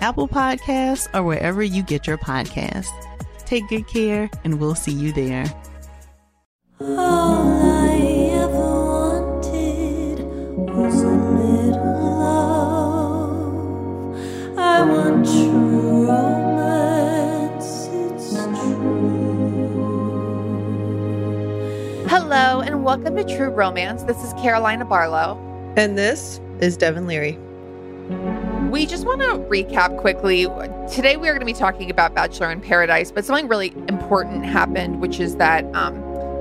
Apple Podcasts, or wherever you get your podcasts. Take good care, and we'll see you there. All I ever wanted was a little love. I want true romance, it's true. Hello, and welcome to True Romance. This is Carolina Barlow. And this is Devin Leary. We just want to recap quickly. Today we are going to be talking about Bachelor in Paradise, but something really important happened, which is that um,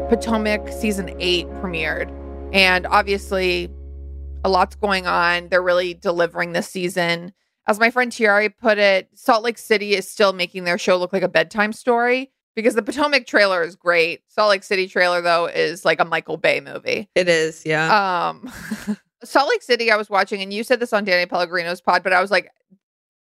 Potomac season eight premiered. And obviously, a lot's going on. They're really delivering this season. As my friend Tiari put it, Salt Lake City is still making their show look like a bedtime story because the Potomac trailer is great. Salt Lake City trailer, though, is like a Michael Bay movie. It is, yeah. Um, Salt Lake City, I was watching, and you said this on Danny Pellegrino's pod, but I was like,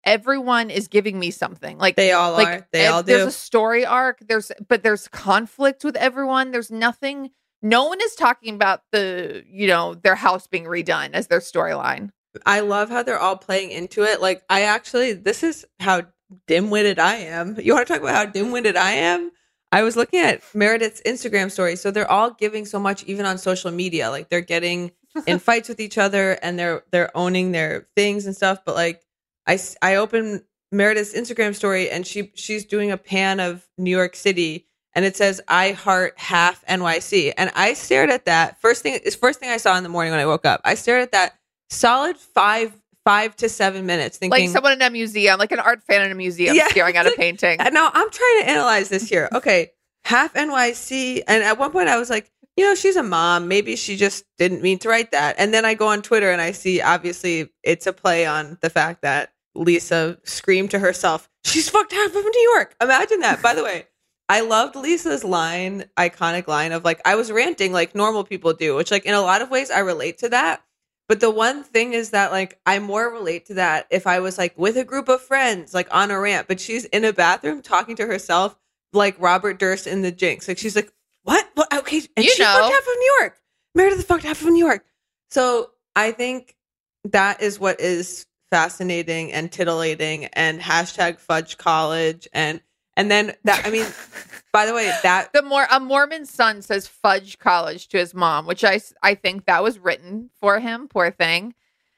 everyone is giving me something. Like they all like, are. They eh, all do. There's a story arc. There's but there's conflict with everyone. There's nothing. No one is talking about the you know their house being redone as their storyline. I love how they're all playing into it. Like I actually, this is how dim-witted I am. You want to talk about how dim-witted I am? I was looking at Meredith's Instagram story. So they're all giving so much, even on social media. Like they're getting in fights with each other and they're they're owning their things and stuff but like i i open meredith's instagram story and she she's doing a pan of new york city and it says i heart half nyc and i stared at that first thing is first thing i saw in the morning when i woke up. I stared at that solid five five to seven minutes thinking like someone in a museum like an art fan in a museum yeah, staring at a painting. Now i'm trying to analyze this here. Okay half nyc and at one point i was like you know, she's a mom. Maybe she just didn't mean to write that. And then I go on Twitter and I see obviously it's a play on the fact that Lisa screamed to herself, She's fucked half of New York. Imagine that. By the way, I loved Lisa's line, iconic line of like, I was ranting like normal people do, which, like, in a lot of ways, I relate to that. But the one thing is that, like, I more relate to that if I was like with a group of friends, like on a rant, but she's in a bathroom talking to herself, like Robert Durst in the Jinx. Like, she's like, what? Well, okay, and you she know. fucked half of New York. Meredith fucked half of New York. So I think that is what is fascinating and titillating and hashtag fudge college and and then that I mean, by the way, that the more a Mormon son says fudge college to his mom, which I I think that was written for him. Poor thing.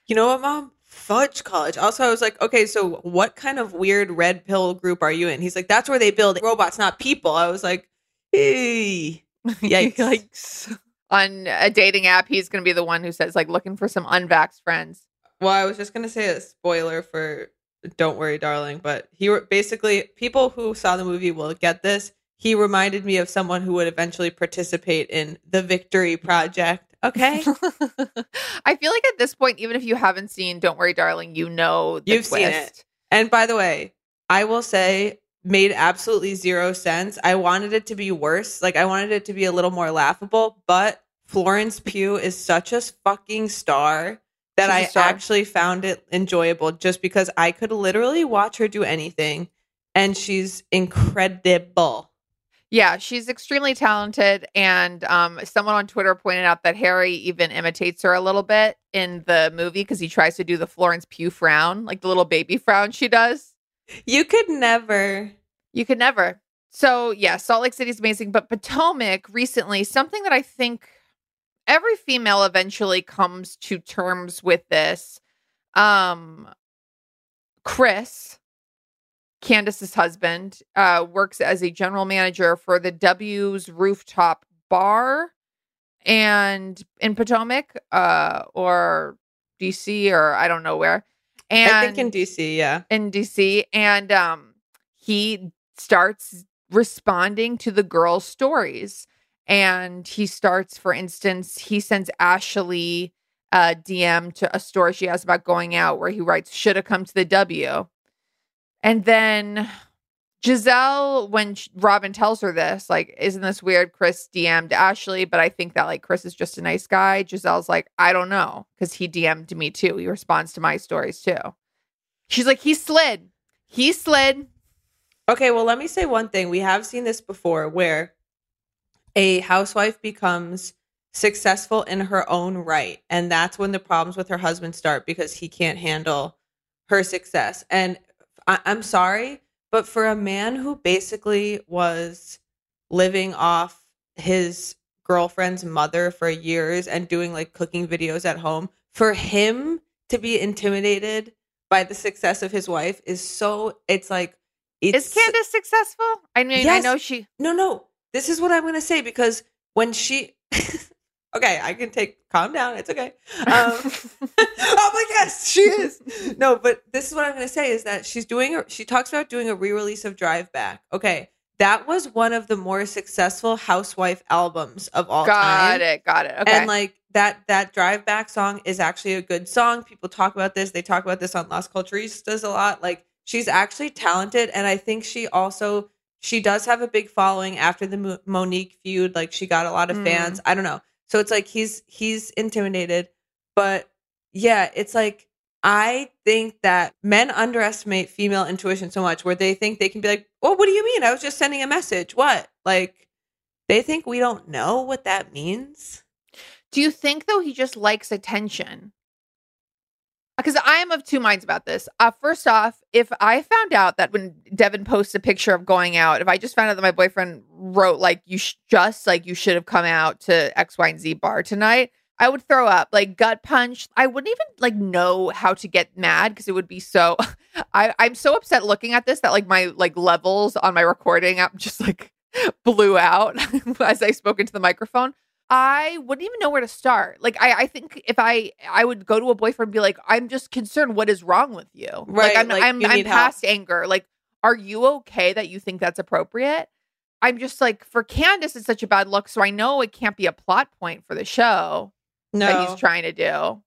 You know what, mom? Fudge college. Also, I was like, okay, so what kind of weird red pill group are you in? He's like, that's where they build robots, not people. I was like, Hey. Yikes. Yikes. On a dating app, he's going to be the one who says, like, looking for some unvaxxed friends. Well, I was just going to say a spoiler for Don't Worry, Darling, but he basically, people who saw the movie will get this. He reminded me of someone who would eventually participate in the Victory Project. Okay. I feel like at this point, even if you haven't seen Don't Worry, Darling, you know You've twist. seen it. And by the way, I will say made absolutely zero sense. I wanted it to be worse. Like I wanted it to be a little more laughable, but Florence Pugh is such a fucking star that She's I star. actually found it enjoyable just because I could literally watch her do anything and she's incredible. Yeah, she's extremely talented. And um, someone on Twitter pointed out that Harry even imitates her a little bit in the movie because he tries to do the Florence Pugh frown, like the little baby frown she does. You could never. You could never. So, yeah, Salt Lake City's amazing. But Potomac recently, something that I think every female eventually comes to terms with this. Um, Chris, Candace's husband, uh, works as a general manager for the W's rooftop bar and in Potomac, uh, or DC, or I don't know where. And I think in DC, yeah. in DC, and um, he starts responding to the girls' stories. And he starts, for instance, he sends Ashley a DM to a story she has about going out where he writes, should have come to the W. And then Gizelle, when Robyn tells her this, like, isn't this weird? Chris DM'd Ashley, but I think that like Chris is just a nice guy. Gizelle's like, I don't know, because he DM'd me too. He responds to my stories too. She's like, he slid. He slid. Okay, well, let me say one thing. We have seen this before where a housewife becomes successful in her own right. And that's when the problems with her husband start because he can't handle her success. And I- I'm sorry, but for a man who basically was living off his girlfriend's mother for years and doing like cooking videos at home, for him to be intimidated by the success of his wife is so, it's like, it's, Is Candace successful? I mean, I know she. no, no. This is what I'm going to say because when she, okay, I can take, calm down. It's okay. Um, oh my gosh, she is. No, but this is what I'm going to say is that she's doing, a, she talks about doing a re release of Drive Back. Okay. That was one of the more successful housewife albums of all got time. Got it. Got it. Okay. And like that that drive back song is actually a good song. People talk about this. They talk about this on Las Culturistas a lot. Like she's actually talented, and I think she also she does have a big following after the Mo- Monique feud. Like she got a lot of Mm. fans. I don't know. So it's like he's he's intimidated, but yeah, it's like I think that men underestimate female intuition so much where they think they can be like, "Well, what do you mean? I was just sending a message. What?" Like they think we don't know what that means. Do you think though he just likes attention? Because I am of two minds about this. Uh, first off, if I found out that when Devin posts a picture of going out, if I just found out that my boyfriend wrote like you sh- just like you should have come out to X, Y, and Z bar tonight, I would throw up like gut punch. I wouldn't even like know how to get mad because it would be so. I I'm so upset looking at this that like my like levels on my recording app just like blew out as I spoke into the microphone. I wouldn't even know where to start. Like I, I think if I I would go to a boyfriend and be like, I'm just concerned what is wrong with you. Right, Like I'm like, I'm I'm help. past anger. Like, are you okay that you think that's appropriate? I'm just like for Candace, it's such a bad look. So I know it can't be a plot point for the show no. that he's trying to do.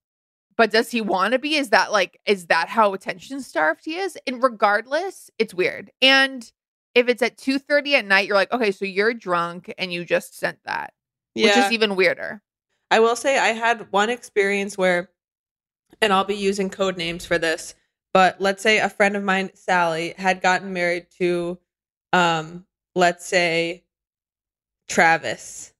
But does he want to be? Is that like is that how attention starved he is? And regardless, it's weird. And if it's at 2:30 at night, you're like, okay, so you're drunk and you just sent that which is even weirder. I will say I had one experience where, and I'll be using code names for this, but let's say a friend of mine, Sally, had gotten married to, um, let's say, Travis,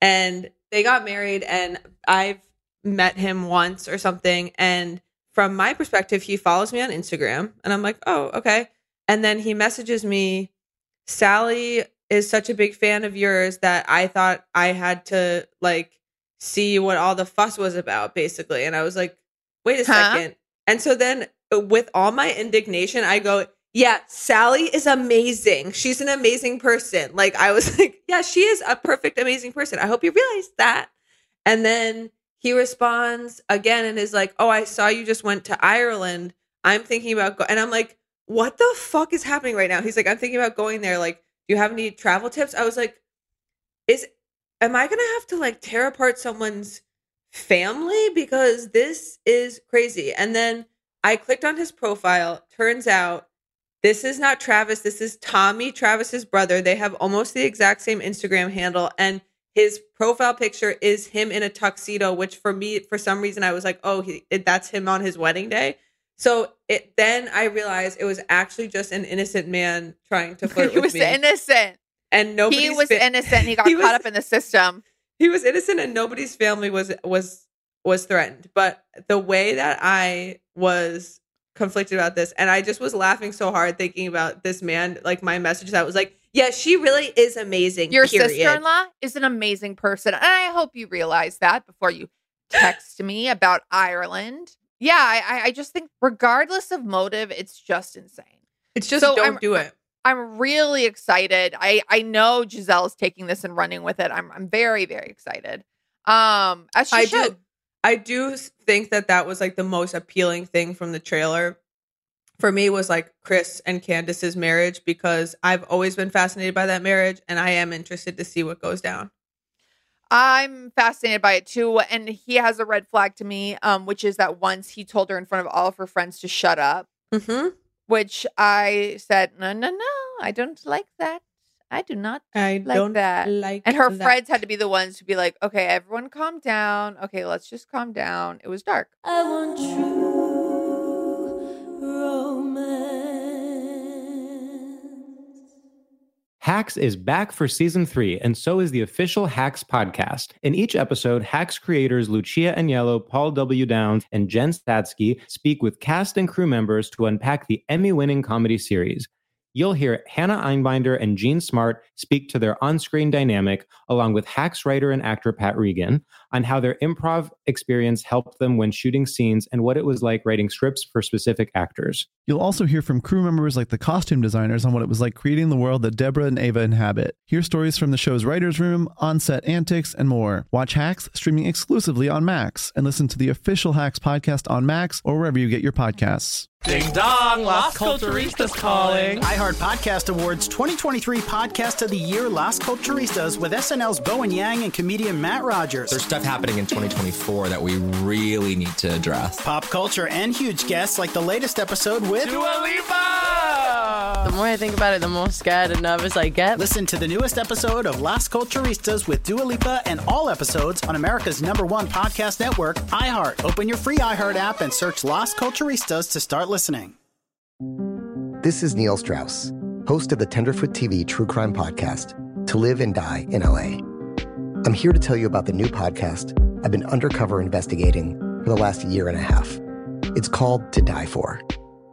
and they got married, and I've met him once or something, and from my perspective, he follows me on Instagram, and I'm like, oh, okay, and then he messages me, Sally is such a big fan of yours that I thought I had to like see what all the fuss was about, basically. And I was like, wait a Huh? second. And so then, uh, with all my indignation, I go, yeah, Sally is amazing. She's an amazing person. Like, I was like, yeah, she is a perfect, amazing person. I hope you realize that. And then he responds again and is like, oh, I saw you just went to Ireland. I'm thinking about, go-. and I'm like, what the fuck is happening right now? He's like, I'm thinking about going there. Like, do you have any travel tips? I was like, is am I gonna have to like tear apart someone's family because this is crazy? And then I clicked on his profile. Turns out this is not Travis. This is Tommy, Travis's brother. They have almost the exact same Instagram handle, and his profile picture is him in a tuxedo, which for me, for some reason, I was like, oh, he, that's him on his wedding day. So it then I realized it was actually just an innocent man trying to flirt he with was innocent. and nobody he was innocent. He got he caught was- up in the system. he was innocent and nobody's family was was was threatened but the way that i was conflicted about this and i just was laughing so hard thinking about this man like my message that was like yeah she really is amazing Your period. sister-in-law is an amazing person, and I hope you realize that before you text me about Ireland. Yeah, I, I- just think regardless of motive, it's just insane. it's just So don't I'm- do it I'm really excited. I I know Gizelle's taking this and running with it. I'm I'm very very excited. Um, as she i should. do i do think that that was like the most appealing thing from the trailer for me was like chris and candace's marriage because i've always been fascinated by that marriage and i am interested to see what goes down I'm fascinated by it too. And he has a red flag to me, um, which is that once he told her in front of all of her friends to shut up, mm-hmm. which I said, no, no, no, I don't like that. I do not i like don't that. like And her that. friends had to be the ones to be like, okay, everyone calm down. Okay, let's just calm down. It was dark. I want true Hacks is back for season three, and so is the official Hacks podcast. In each episode, Hacks creators Lucia Aniello, Paul W. Downs, and Jen Statsky speak with cast and crew members to unpack the Emmy winning comedy series. You'll hear Hannah Einbinder and Jean Smart speak to their on screen dynamic, along with Hacks writer and actor Pat Regan, on how their improv experience helped them when shooting scenes and what it was like writing scripts for specific actors. You'll also hear from crew members like the costume designers on what it was like creating the world that Deborah and Ava inhabit. Hear stories from the show's writer's room, on set antics, and more. Watch Hacks streaming exclusively on Max and listen to the official Hacks podcast on Max or wherever you get your podcasts. Ding dong, Las Culturistas calling. iHeart Podcast Awards 2023 Podcast of the Year Las Culturistas with SNL's Bowen Yang and comedian Matt Rogers. There's stuff happening in 2024 that we really need to address. Pop culture and huge guests like the latest episode with Dua Lipa! The more I think about it, the more scared and nervous I get. Listen to the newest episode of Las Culturistas with Dua Lipa and all episodes on America's number one podcast network, iHeart. Open your free iHeart app and search Las Culturistas to start listening. This is Neil Strauss, host of the Tenderfoot TV True Crime Podcast, To Live and Die in LA. I'm here to tell you about the new podcast I've been undercover investigating for the last year and a half. It's called To Die For.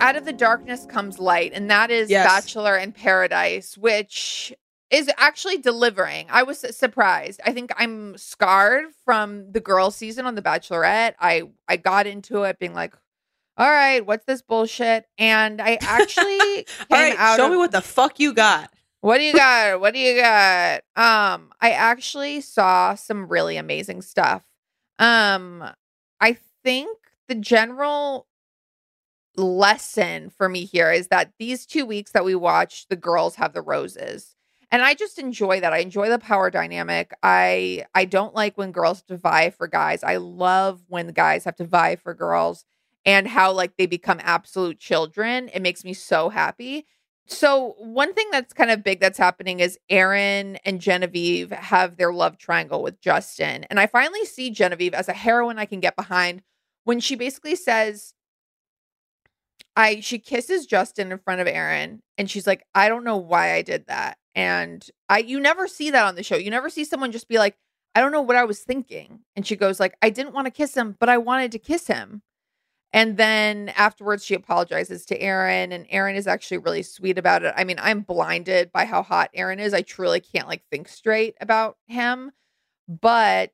Out of the darkness comes light, and that is Yes. Bachelor in Paradise, which is actually delivering. I was surprised. I think I'm scarred from the girl season on The Bachelorette. I I got into it being like, all right, what's this bullshit? And I actually came all right out show of- me what the fuck you got what do you got? What do you got? Um, I actually saw some really amazing stuff. Um, I think the general lesson for me here is that these two weeks that we watched, the girls have the roses. And I just enjoy that. I enjoy the power dynamic. I I don't like when girls have to vie for guys. I love when guys have to vie for girls and how like they become absolute children. It makes me so happy. So one thing that's kind of big that's happening is Aaron and Genevieve have their love triangle with Justin. And I finally see Genevieve as a heroine I can get behind when she basically says I she kisses Justin in front of Aaron and she's like, I don't know why I did that. And I you never see that on the show. You never see someone just be like, I don't know what I was thinking. And she goes like, I didn't want to kiss him, but I wanted to kiss him. And then afterwards she apologizes to Aaron and Aaron is actually really sweet about it. I mean, I'm blinded by how hot Aaron is. I truly can't like think straight about him. But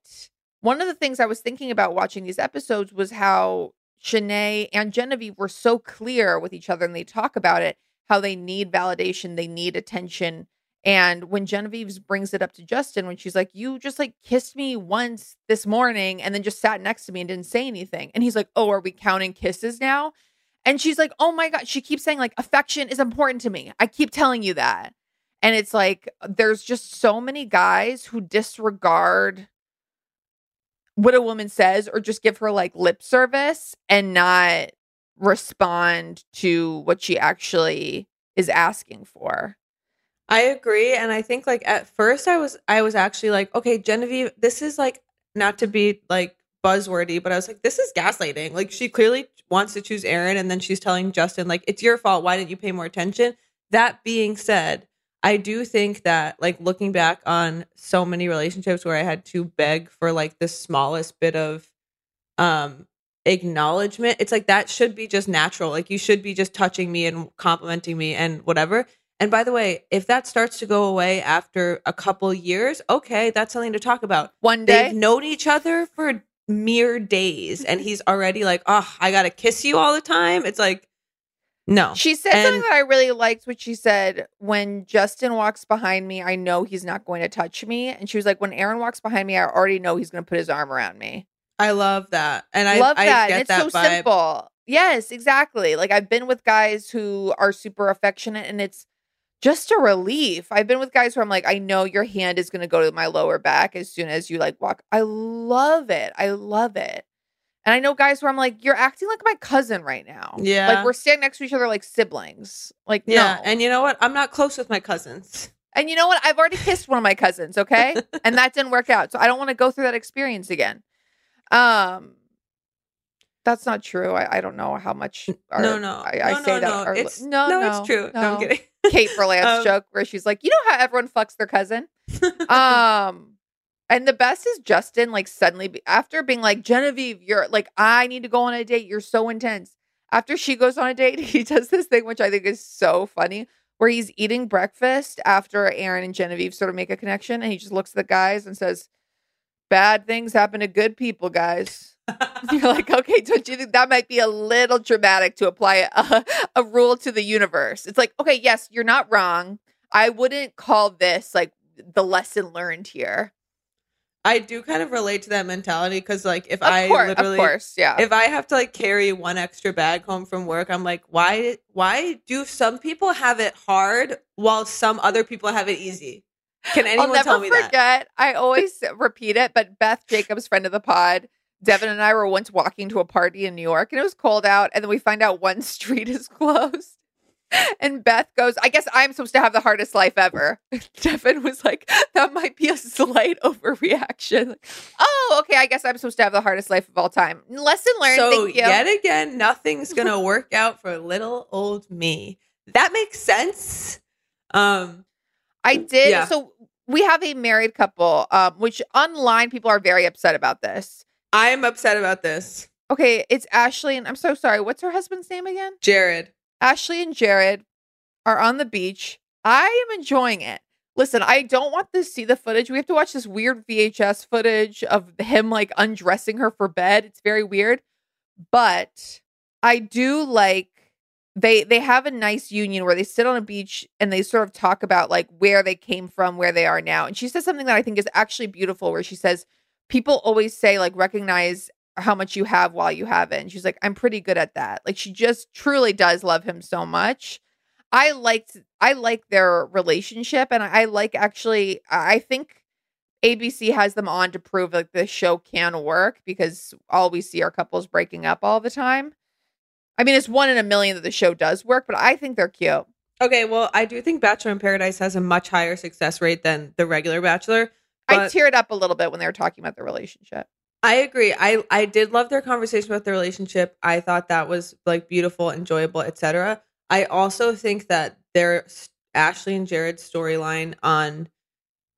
one of the things I was thinking about watching these episodes was how Shanae and Genevieve were so clear with each other and they talk about it, how they need validation, they need attention. And when Genevieve brings it up to Justin, when she's like, You just like kissed me once this morning and then just sat next to me and didn't say anything. And he's like, Oh, are we counting kisses now? And she's like, Oh my God. She keeps saying, like, affection is important to me. I keep telling you that. And it's like, there's just so many guys who disregard what a woman says or just give her like lip service and not respond to what she actually is asking for. I agree and I think like at first I was I was actually like okay Genevieve this is like not to be like buzzwordy but I was like this is gaslighting. Like she clearly wants to choose Aaron and then she's telling Justin like it's your fault. Why didn't you pay more attention? That being said I do think that like looking back on so many relationships where I had to beg for like the smallest bit of um acknowledgement it's like that should be just natural. Like you should be just touching me and complimenting me and whatever. And by the way if that starts to go away after a couple years okay that's something to talk about. One day? they've known each other for mere days and he's already like oh i gotta kiss you all the time. It's like no She said And- something that I really liked, which she said, when Justin walks behind me, I know he's not going to touch me. And she was like, when Aaron walks behind me, I already know he's going to put his arm around me. I love that. And I love I that. get and it's that so vibe. simple. Yes, exactly. Like I've been with guys who are super affectionate and it's just a relief. I've been with guys where I'm like, I know your hand is going to go to my lower back as soon as you like walk. I love it. I love it. And I know guys where I'm like, you're acting like my cousin right now. Yeah. Like we're standing next to each other like siblings. Like, Yeah, no. and you know what? I'm not close with my cousins. And you know what? I've already kissed one of my cousins, okay? and that didn't work out. So I don't want to go through that experience again. Um that's not true. I, I don't know how much our, no, no, I, I no, say no, that. no. our It's no, no, no, it's true. No, I'm kidding. Kate Berlant's Um, joke where she's like, you know how everyone fucks their cousin? um and the best is Justin like suddenly be, after being like Genevieve, you're like I need to go on a date. You're so intense. After she goes on a date, he does this thing which I think is so funny, where he's eating breakfast after Aaron and Genevieve sort of make a connection, and he just looks at the guys and says, "Bad things happen to good people, guys." You're like, okay, don't you think that might be a little dramatic to apply a, a rule to the universe? It's like, okay, yes, you're not wrong. I wouldn't call this like the lesson learned here. I do kind of relate to that mentality because, like, if Of I course- of literally, course, yeah. if I have to like carry one extra bag home from work, I'm like, why? Why do some people have it hard while some other people have it easy? Can anyone I'll never tell me forget. that? I always repeat it, but Beth Jacobs, friend of the pod, Devin and I were once walking to a party in New York and it was cold out, and then we find out one street is closed. And Beth goes, I guess I'm supposed to have the hardest life ever. Devin was like, that might be a slight overreaction. Like, oh, okay. I guess I'm supposed to have the hardest life of all time. Lesson learned. So thank you. yet again, nothing's gonna work out for little old me. That makes sense. Um, I did. Yeah. So we have a married couple, um, which online people are very upset about this. I'm upset about this. Okay, it's Ashley and I'm so sorry. What's her husband's name again? Jared. Ashley and Jared are on the beach. I am enjoying it. Listen, I don't want to see the footage. We have to watch this weird VHS footage of him like undressing her for bed. It's very weird. But I do like they they have a nice union where they sit on a beach and they sort of talk about like where they came from, where they are now. And she says something that I think is actually beautiful where she says people always say like recognize how much you have while you have it. And she's like, I'm pretty good at that. Like she just truly does love him so much. I liked I like their relationship and I like actually I think ABC has them on to prove like this show can work because all we see are couples breaking up all the time. I mean, it's one in a million that the show does work, but I think they're cute. Okay, well, I do think Bachelor in Paradise has a much higher success rate than the regular Bachelor. I teared up a little bit when they were talking about the relationship. I agree. I I did love their conversation about the relationship. I thought that was like beautiful, enjoyable, etc. I also think that their Ashley and Jared's storyline on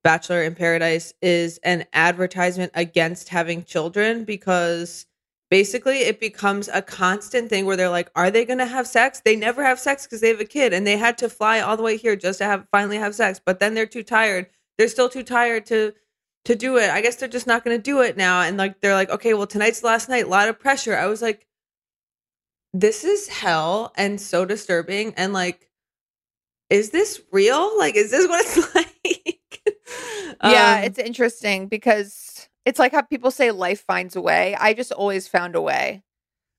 Bachelor in Paradise is an advertisement against having children because basically it becomes a constant thing where they're like, are they going to have sex? They never have sex because they have a kid and they had to fly all the way here just to have finally have sex, but then they're too tired. They're still too tired to to do it. I guess they're just not going to do it now. And like they're like, okay, well tonight's the last night. A lot of pressure. I was like, this is hell and so disturbing. And like, is this real? Like, is this what it's like? yeah, Um, it's interesting because it's like how people say life finds a way. I just always found a way.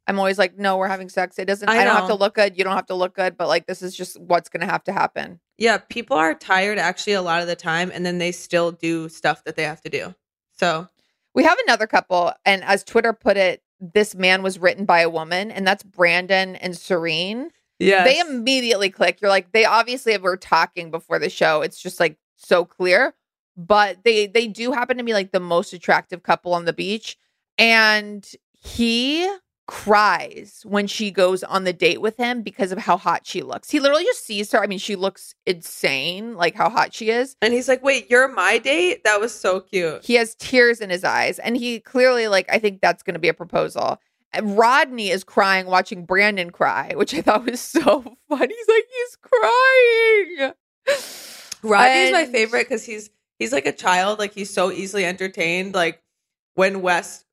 I'm always like, no, we're having sex. It doesn't. I I, don't have to look good. You don't have to look good. But like, this is just what's going to have to happen. yeah, people are tired actually a lot of the time, and then they still do stuff that they have to do. So We have another couple, and as Twitter put it, this man was written by a woman, and that's Brandon and Serene. yeah, They immediately click. You're like, they obviously were talking before the show. It's just like so clear. But they they do happen to be like the most attractive couple on the beach. And he cries when she goes on the date with him because of how hot she looks. He literally just sees her. I mean, she looks insane, like how hot she is. and he's like, wait, you're my date? That was so cute. He has tears in his eyes, and he clearly like I think that's going to be a proposal. And Rodney is crying watching Brandon cry, which I thought was so funny. He's like he's crying. Rodney's my favorite because he's he's like a child. Like he's so easily entertained. Like when West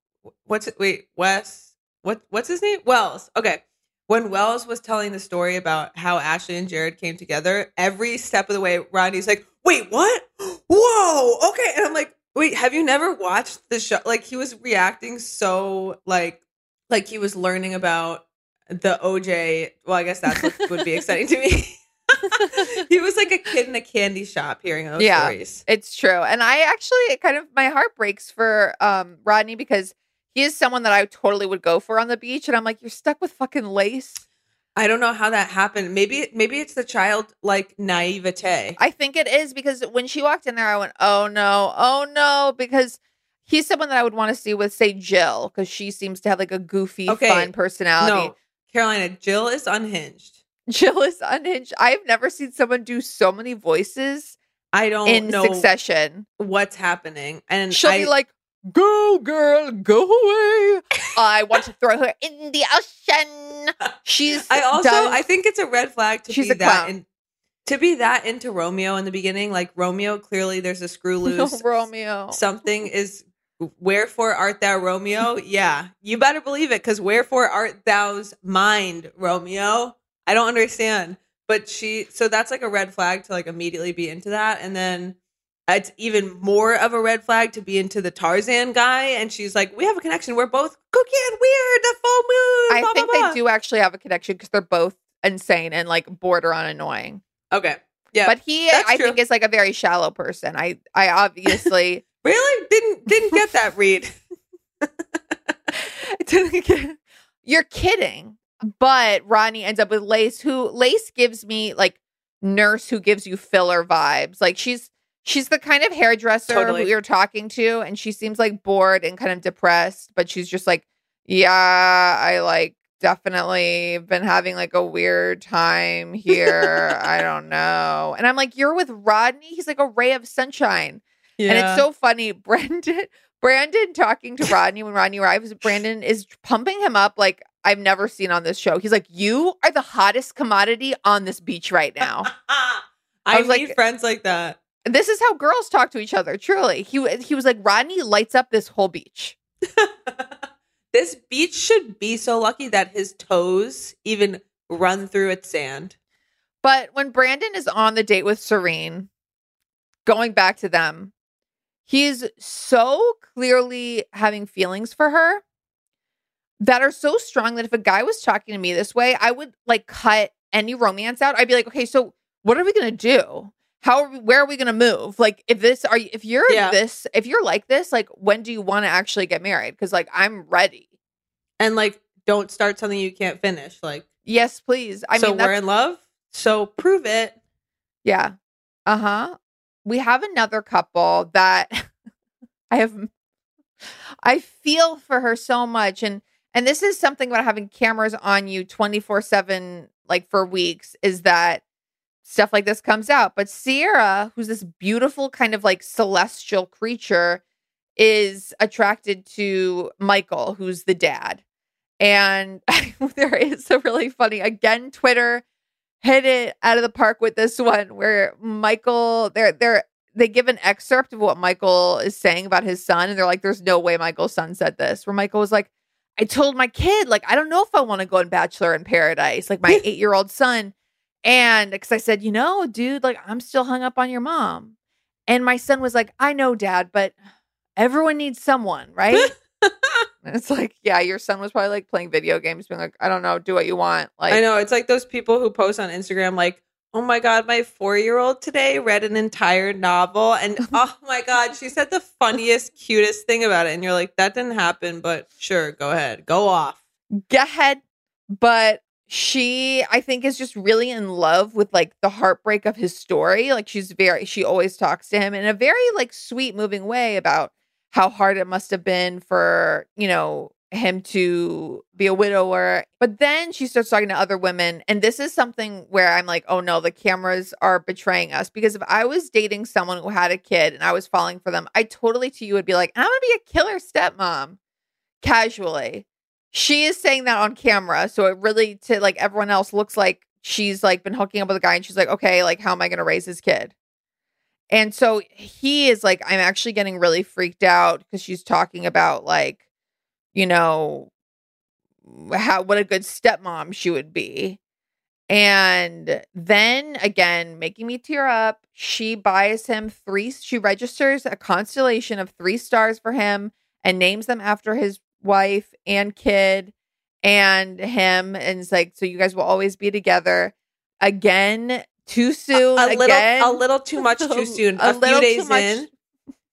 what's it? Wait, Wes, what what's his name? Wells. Okay. When Wells was telling the story about how Ashley and Jared came together, every step of the way, Rodney's like, "Wait, what? Whoa, okay." And I'm like, "Wait, have you never watched the show?" Like he was reacting so like like he was learning about the OJ. Well, I guess that's what would be exciting to me. he was like a kid in a candy shop hearing those yeah, stories. it's true. And I actually it kind of my heart breaks for um Rodney because he is someone that I totally would go for on the beach, and I'm like, you're stuck with fucking lace. I don't know how that happened. Maybe maybe it's the child like naivete. I think it is because when she walked in there, I went, "Oh no, oh no," because he's someone that I would want to see with, say, Jill, because she seems to have like a goofy, Okay, fun personality. No, Carolina, Jill is unhinged. Jill is unhinged. I've never seen someone do so many voices I don't in know succession. what's happening, and She'll I, be like, "Go, girl, go away! I want to throw her in the ocean." She's. I also does- I think it's a red flag to She's be that clown. in, to be that into Romeo in the beginning. Like Romeo, clearly there's a screw no, loose. Romeo. Something is. Wherefore art thou, Romeo? Yeah, you better believe it, because wherefore art thou's mind, Romeo? I don't understand. But she, so that's like a red flag to like immediately be into that, and then it's even more of a red flag to be into the Tarzan guy. And she's like, "We have a connection. We're both cookie and weird. The full moon." I blah, think blah, blah." they do actually have a connection because they're both insane and like border on annoying. Okay, yeah, but he i true. think is like a very shallow person i i obviously really didn't didn't get that read. didn't get- you're kidding but rodney ends up with lace who lace gives me like nurse who gives you filler vibes like she's she's the kind of hairdresser Totally. who you're talking to and she seems like bored and kind of depressed but she's just like yeah i like definitely been having like a weird time here i don't know and i'm like you're with rodney he's like a ray of sunshine and it's so funny. Brandon, Brandon talking to Rodney when Rodney arrives. Brandon is pumping him up like I've never seen on this show. He's like, "You are the hottest commodity on this beach right now." I, was like- need friends like that. This is how girls talk to each other. Truly, he he was like, Rodney lights up this whole beach. This beach should be so lucky that his toes even run through its sand. But when Brandon is on the date with Serene, going back to them, he's so clearly having feelings for her that are so strong that if a guy was talking to me this way, I would like cut any romance out. I'd be like, okay, so what are we gonna do? How are we, where are we gonna move? Like, if this are you, if you're Yeah. this, if you're like this, like, when do you want to actually get married? Because like, I'm ready. And like, don't start something you can't finish. Like, Yes, please. I so mean, we're in love. So prove it. Yeah. Uh huh. We have another couple that I have. I feel for her so much, and and this is something about having cameras on you twenty four seven, like for weeks, is that stuff like this comes out. But Sierra, who's this beautiful kind of like celestial creature, is attracted to Michael, who's the dad. And there is a really funny, again, Twitter hit it out of the park with this one where Michael, they're, they're, they give an excerpt of what Michael is saying about his son, and they're like, there's no way Michael's son said this. Where Michael was like, I told my kid, like, I don't know if I want to go on Bachelor in Paradise, like my eight year old son. And because I said, you know, dude, like, I'm still hung up on your mom. And my son was like, I know, dad, but everyone needs someone, right? and it's like, yeah, your son was probably like playing video games, being like, I don't know, do what you want. Like, I know it's like those people who post on Instagram like, "Oh my god, my 4-year-old today read an entire novel and oh my god, she said the funniest, cutest thing about it." And you're like, "That didn't happen, but sure, go ahead. Go off." go ahead. But she, I think, is just really in love with like the heartbreak of his story. Like she's very, she always talks to him in a very like sweet, moving way about how hard it must have been for, you know, him to be a widower. But then she starts talking to other women. And this is something where I'm like, oh no, the cameras are betraying us. Because if I was dating someone who had a kid and I was falling for them, I totally to you would be like, I'm to be a killer stepmom casually. She is saying that on camera. So it really, to like everyone else, looks like she's like been hooking up with a guy and she's like, okay, like, how am I going to raise his kid? And so he is like, I'm actually getting really freaked out because she's talking about like, you know, how what a good stepmom she would be. And then again, making me tear up, she buys him three, she registers a constellation of three stars for him and names them after his wife and kid and him. And it's like, so you guys will always be together. Again, too soon. a again. little a little too much too soon. A, A few days in.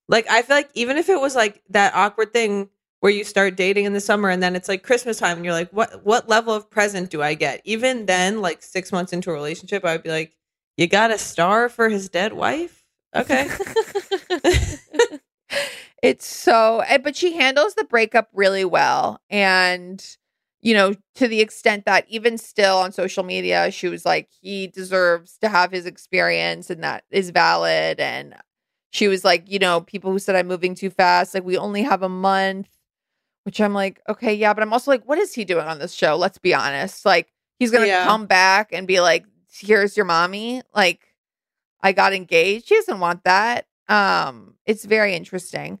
Like I feel like even if it was like that awkward thing where you start dating in the summer and then it's like Christmas time and you're like, what what level of present do I get? Even then, like six months into a relationship, I'd be like, you got a star for his dead wife? Okay. It's so, eh, but she handles the breakup really well. And, you know, to the extent that even still on social media, she was like, he deserves to have his experience and that is valid. And she was like, you know, people who said I'm moving too fast, like, we only have a month, which I'm like, okay, yeah. But I'm also like, what is he doing on this show? Let's be honest. Like, he's going to Yeah. come back and be like, here's your mommy. Like, I got engaged. She doesn't want that. Um, it's very interesting.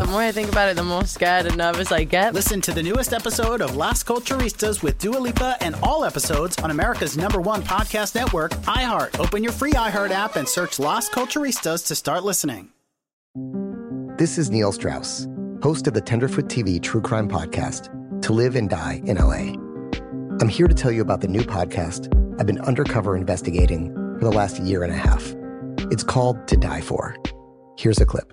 The more I think about it, the more scared and nervous I get. Listen to the newest episode of Las Culturistas with Dua Lipa and all episodes on America's number one podcast network, iHeart. Open your free iHeart app and search Las Culturistas to start listening. This is Neil Strauss, host of the Tenderfoot TV True Crime Podcast, To Live and Die in LA. I'm here to tell you about the new podcast I've been undercover investigating for the last year and a half. It's called To Die For. Here's a clip.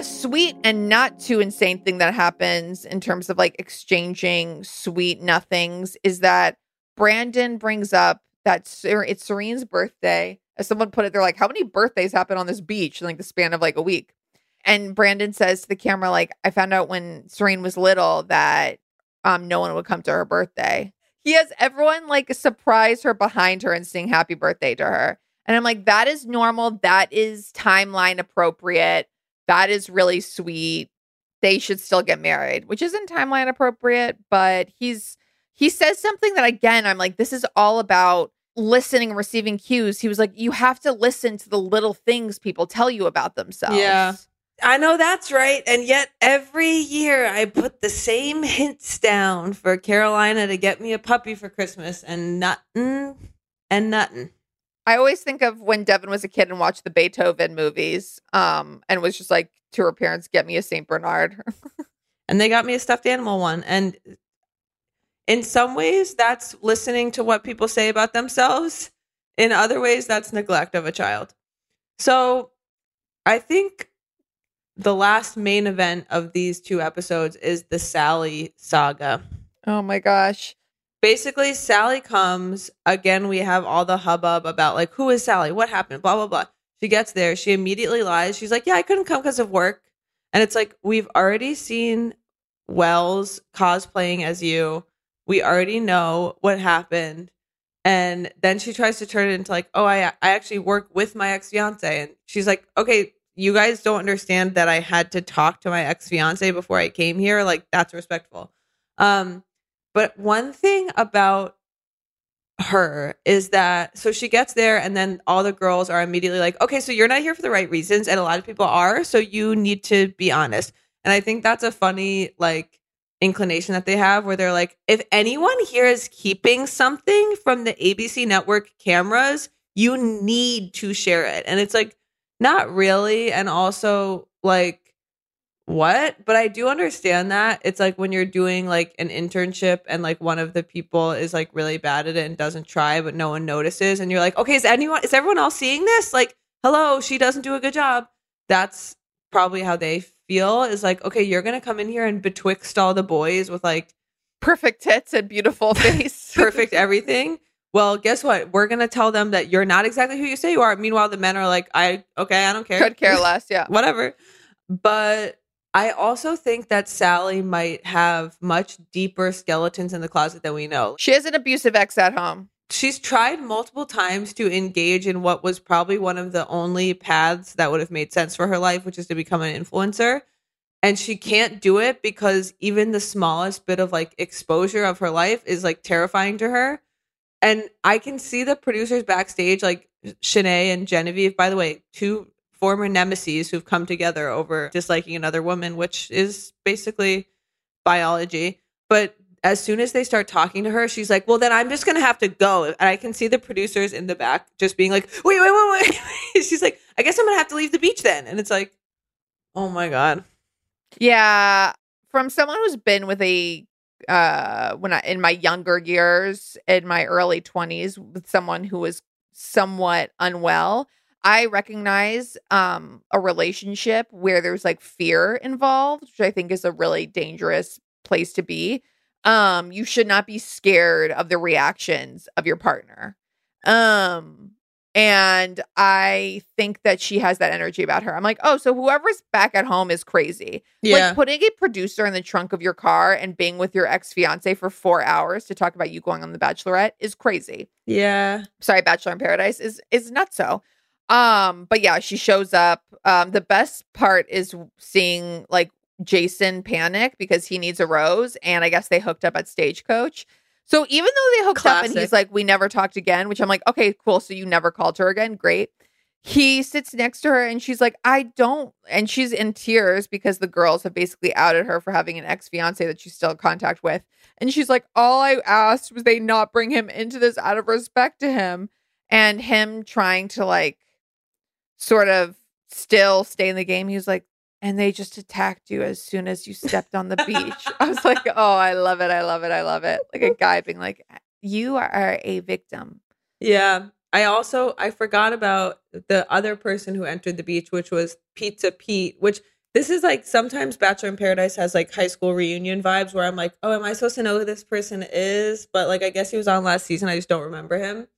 A sweet and not too insane thing that happens in terms of like exchanging sweet nothings is that Brandon brings up that Ser- it's Serene's birthday. As someone put it, they're like, "How many birthdays happen on this beach in like the span of like a week?" And Brandon says to the camera, "Like I found out when Serene was little that um no one would come to her birthday. He has everyone like surprise her behind her and sing happy birthday to her." And I'm like, "That is normal. That is timeline appropriate." That is really sweet. They should still get married, which isn't timeline appropriate, but he's he says something that again, I'm like, this is all about listening and receiving cues. He was like, you have to listen to the little things people tell you about themselves. Yeah. I know that's right. And yet every year I put the same hints down for Carolina to get me a puppy for Christmas and nothing and nothing. I always think of when Devin was a kid and watched the Beethoven movies, um, and was just like to her parents, "Get me a Saint Bernard." and they got me a stuffed animal one. And in some ways, that's listening to what people say about themselves. In other ways, that's neglect of a child. So I think the last main event of these two episodes is the Sally saga. Oh my gosh. Basically, Sally comes. Again, we have all the hubbub about like, who is Sally? What happened? Blah, blah, blah. She gets there. She immediately lies. She's like, yeah, I couldn't come because of work. And it's like, we've already seen Wells cosplaying as you. We already know what happened. And then she tries to turn it into like, oh, I I actually work with my ex fiance, and she's like, okay, you guys don't understand that I had to talk to my ex fiance before I came here. Like that's respectful. Um, but one thing about her is that so she gets there and then all the girls are immediately like, okay, so you're not here for the right reasons, and a lot of people are, so you need to be honest. And I think that's a funny like inclination that they have where they're like, if anyone here is keeping something from the ABC network cameras, you need to share it. And it's like, not really. And also, like, what? But I do understand that. It's like when you're doing like an internship and like one of the people is like really bad at it and doesn't try, but no one notices. And you're like, okay, is anyone, is everyone else seeing this? Like, hello, she doesn't do a good job. That's probably how they feel is like, okay, you're gonna come in here and betwixt all the boys with like perfect tits and beautiful face, perfect everything. Well, guess what? We're gonna tell them that you're not exactly who you say you are. Meanwhile, the men are like, I okay, I don't care. Could care less, yeah. Whatever. But I also think that Sally might have much deeper skeletons in the closet than we know. She has an abusive ex at home she's tried multiple times to engage in what was probably one of the only paths that would have made sense for her life, which is to become an influencer. And she can't do it because even the smallest bit of like exposure of her life is like terrifying to her. And I can see the producers backstage, like Shanae and Genevieve, by the way, two former nemesis who've come together over disliking another woman, which is basically biology. But as soon as they start talking to her, she's like, "Well, then I'm just gonna have to go." And I can see the producers in the back just being like, "Wait, wait, wait, wait." she's like, "I guess I'm gonna have to leave the beach then." And it's like, "Oh my god." Yeah, from someone who's been with a uh when I in my younger years, in my early 20s with someone who was somewhat unwell, I recognize um a relationship where there's like fear involved, which I think is a really dangerous place to be um you should not be scared of the reactions of your partner um and i think that she has that energy about her i'm like oh so whoever's back at home is crazy Yeah. like putting a producer in the trunk of your car and being with your ex-fiance for four hours to talk about you going on the bachelorette is crazy Yeah. sorry bachelor in paradise is is not so um but yeah she shows up um the best part is seeing like jason panic because he needs a rose and i guess they hooked up at stagecoach so even though they hooked up and he's like we never talked again which i'm like okay cool so you never called her again great he sits next to her and she's like, I don't. And she's in tears because the girls have basically outed her for having an ex fiance that she's still in contact with. And she's like, All I asked was they not bring him into this out of respect to him. And him trying to like sort of still stay in the game. He was like, and they just attacked you as soon as you stepped on the beach. I was like, oh, I love it. I love it. I love it. Like a guy being like, you are a victim. Yeah. I also I forgot about the other person who entered the beach, which was Pizza Pete, which this is like sometimes Bachelor in Paradise has like high school reunion vibes where I'm like, oh, am I supposed to know who this person is? But like I guess he was on last season. I just don't remember him.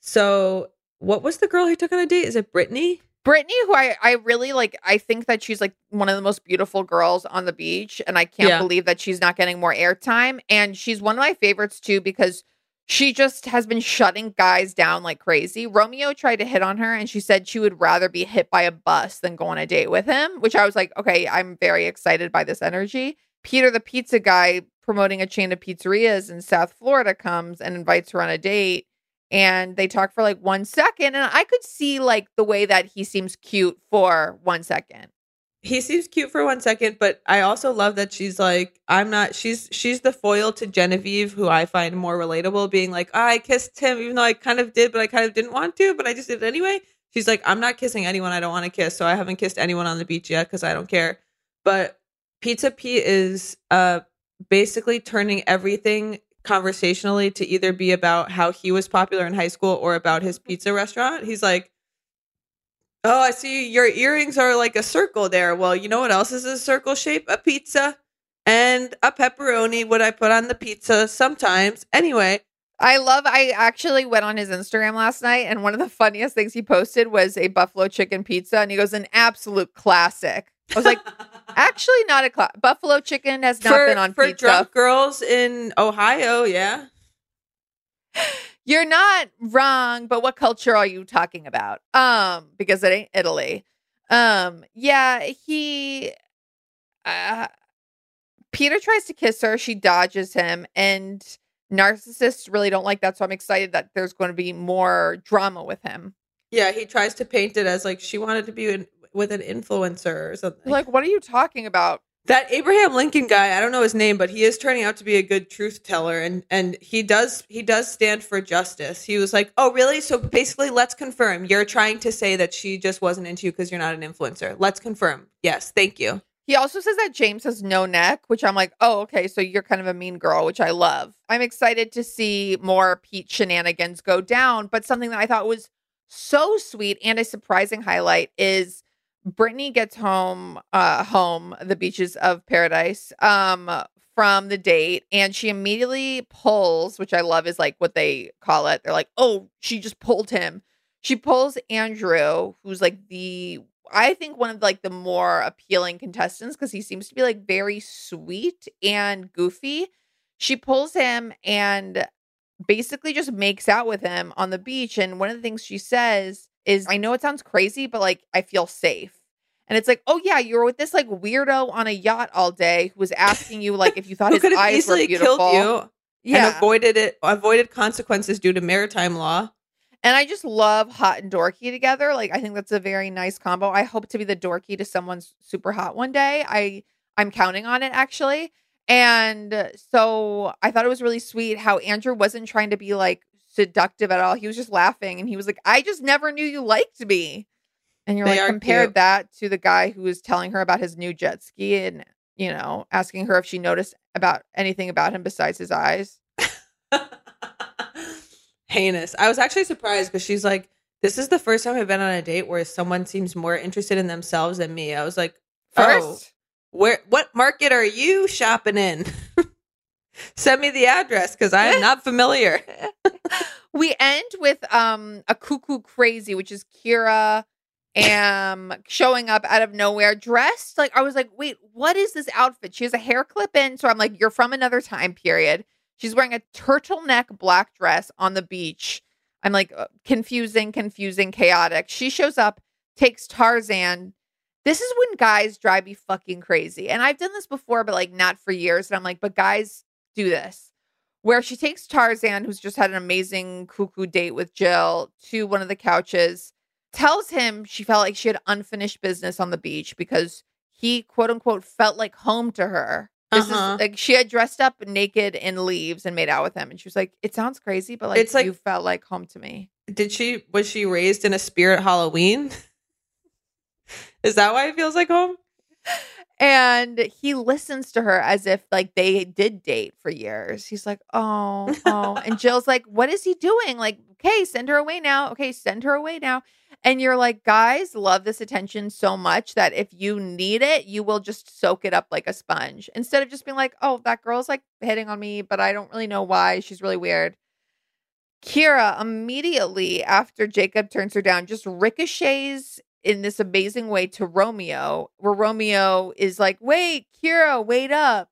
So what was the girl he took on a date? Is it Brittany? Brittany, who I, I really like, I think that she's like one of the most beautiful girls on the beach. And I can't Yeah. believe that she's not getting more airtime. And she's one of my favorites too, because she just has been shutting guys down like crazy. Romeo tried to hit on her and she said she would rather be hit by a bus than go on a date with him, which I was like, okay, I'm very excited by this energy. Peter, the pizza guy promoting a chain of pizzerias in South Florida, comes and invites her on a date and they talk for like one second and i could see like the way that he seems cute for one second He seems cute for one second, but I also love that she's like, I'm not she's she's the foil to Genevieve, who I find more relatable, being like, "Ah, I kissed him, even though I kind of did, but I kind of didn't want to, but I just did it anyway. She's like, I'm not kissing anyone I don't want to kiss, so I haven't kissed anyone on the beach yet because I don't care. But Pizza Pete is uh basically turning everything conversationally to either be about how he was popular in high school or about his pizza restaurant. He's like, Oh, I see your earrings are like a circle there. Well, you know what else is a circle shape? A pizza and a pepperoni, what I put on the pizza sometimes. Anyway, i love i actually went on his instagram last night and one of the funniest things he posted was a buffalo chicken pizza and he goes an absolute classic i was like actually not a cla- buffalo chicken has not for, been on for pizza drunk girls in Ohio, yeah. You're not wrong, but what culture are you talking about? Um, because it ain't Italy. Um, yeah, he uh Peter tries to kiss her, she dodges him, and narcissists really don't like that. So I'm excited that there's going to be more drama with him. Yeah, he tries to paint it as like she wanted to be in, with an influencer or something. Like, what are you talking about? That Abraham Lincoln guy, I don't know his name, but he is turning out to be a good truth teller and and he does he does stand for justice. He was like, "Oh, really? So basically, let's confirm. You're trying to say that she just wasn't into you because you're not an influencer. Let's confirm. Yes, thank you." He also says that James has no neck, which I'm like, oh, okay, so you're kind of a mean girl, which I love. I'm excited to see more Pete shenanigans go down, but something that I thought was so sweet and a surprising highlight is Brittany gets home, uh, home the beaches of paradise, um, from the date, and she immediately pulls, which I love is like what they call it. They're like, oh, she just pulled him. She pulls Andrew, who's like the I think one of like the more appealing contestants because he seems to be like very sweet and goofy. She pulls him and basically just makes out with him on the beach. And one of the things she says is, I know it sounds crazy, but like I feel safe. And it's like, oh yeah, you were with this like weirdo on a yacht all day who was asking you like if you thought his could have eyes were easily beautiful. killed you and Yeah. avoided it avoided consequences due to maritime law. And I just love hot and dorky together. Like I think that's a very nice combo. I hope to be the dorky to someone's super hot one day. I I'm counting on it actually. And uh, so I thought it was really sweet how Andrew wasn't trying to be like seductive at all. He was just laughing and he was like, "I just never knew you liked me." And you're They like compared cute. that to the guy who was telling her about his new jet ski and, you know, asking her if she noticed about anything about him besides his eyes. heinous. I was actually surprised because she's like, "This is the first time I've been on a date where someone seems more interested in themselves than me." I was like, oh, First? "Oh, where? What market are you shopping in? Send me the address because I am not familiar." we end with um a cuckoo crazy, which is Kira um showing up out of nowhere dressed like I was like, wait, what is this outfit? She has a hair clip in, so I'm like, you're from another time period. She's wearing a turtleneck black dress on the beach. I'm like uh, confusing, confusing, chaotic. She shows up, takes Tarzan. This is when guys drive me fucking crazy. And I've done this before, but like not for years. And I'm like, but guys do this where she takes Tarzan, who's just had an amazing cuckoo date with Jill, to one of the couches. tells him she felt like she had unfinished business on the beach because he quote unquote felt like home to her. This Uh-huh. is like she had dressed up naked in leaves and made out with him, and she was like, "It sounds crazy, but like, It's like- you felt like home to me." Did she was she raised in a spirit Halloween? Is that why it feels like home? And he listens to her as if like they did date for years. He's like, "Oh, oh," and Jill's like, "What is he doing? Like, okay, send her away now. Okay, send her away now." And you're like, guys love this attention so much that if you need it, you will just soak it up like a sponge instead of just being like, oh, that girl's like hitting on me, but I don't really know why. She's really weird. Kira immediately after Jacob turns her down just ricochets in this amazing way to Romeo, where Romeo is like, wait, Kira, wait up.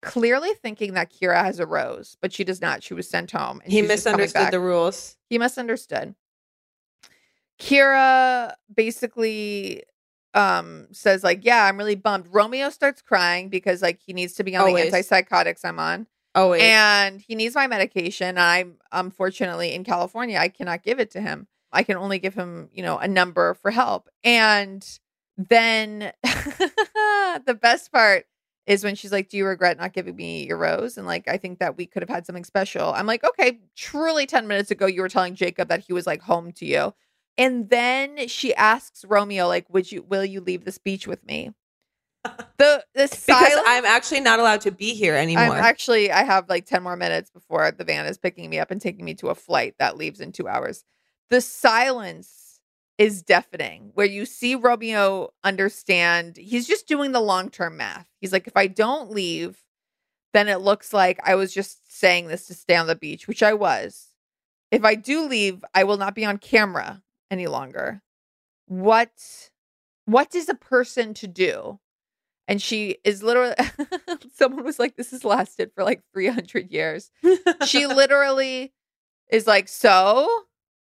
Clearly thinking that Kira has a rose, but she does not. She was sent home. and He she's just coming misunderstood the rules. He misunderstood. Kira basically um says like, "Yeah, I'm really bummed." Romeo starts crying because like he needs to be on Always. the antipsychotics I'm on. Oh wait. And he needs my medication. I'm unfortunately in California, I cannot give it to him. I can only give him, you know, a number for help. And then the best part is when she's like, Do you regret not giving me your rose? And like, I think that we could have had something special. I'm like, Okay, truly 10 minutes ago, you were telling Jacob that he was like home to you. And then she asks Romeo, like, would you will you leave this beach with me? The the because I'm actually not allowed to be here anymore. I'm actually I have like 10 more minutes before the van is picking me up and taking me to a flight that leaves in 2 hours. The silence is deafening where you see Romeo understand he's just doing the long-term math. He's like if I don't leave then it looks like I was just saying this to stay on the beach, which I was. If I do leave, I will not be on camera any longer. What what is a person to do? And she is literally someone was like this has lasted for like 300 years. she literally is like so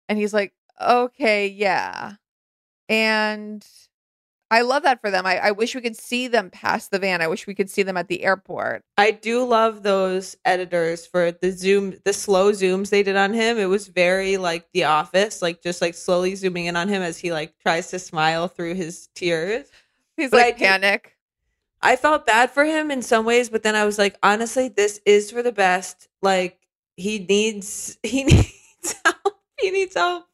and he's like okay, yeah. And I love that for them. I, I wish we could see them past the van. I wish we could see them at the airport. I do love those editors for the zoom, the slow zooms they did on him. It was very like The Office, like just like slowly zooming in on him as he like tries to smile through his tears. He's But like I did- panic. I felt bad for him in some ways, but then I was like, honestly, this is for the best. Like he needs, he needs. He needs help.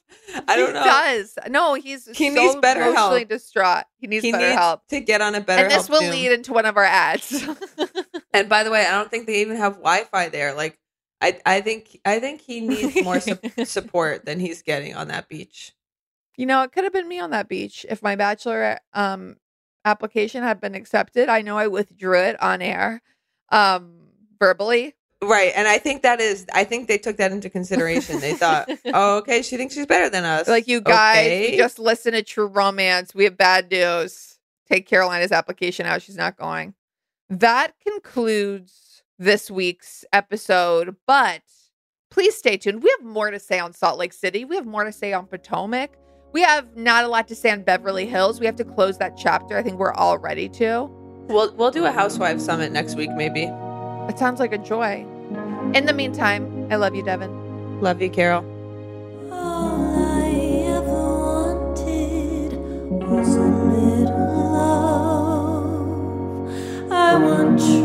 I don't know. he know. does. No, he's He so needs better emotionally help. distraught. He needs he better needs help. to get on a better. and this will Zoom. lead into one of our ads. And by the way, I don't think they even have Wi-Fi there. Like, I, I think, I think he needs more su- support than he's getting on that beach. you know, it could have been me on that beach if my bachelor um application had been accepted. I know I withdrew it on air um verbally. Right, and I think that is. I think they took that into consideration. They thought, "Oh, okay, she thinks she's better than us." Like you guys, Okay. we just listen to True Romance. We have bad news. Take Carolina's application out. She's not going. That concludes this week's episode, but please stay tuned. We have more to say on Salt Lake City. We have more to say on Potomac. We have not a lot to say on Beverly Hills. We have to close that chapter. I think we're all ready to. We'll we'll do a housewife summit next week, maybe. It sounds like a joy. In the meantime, I love you, Devin. Love you, Carol. was a little love. I want true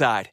outside.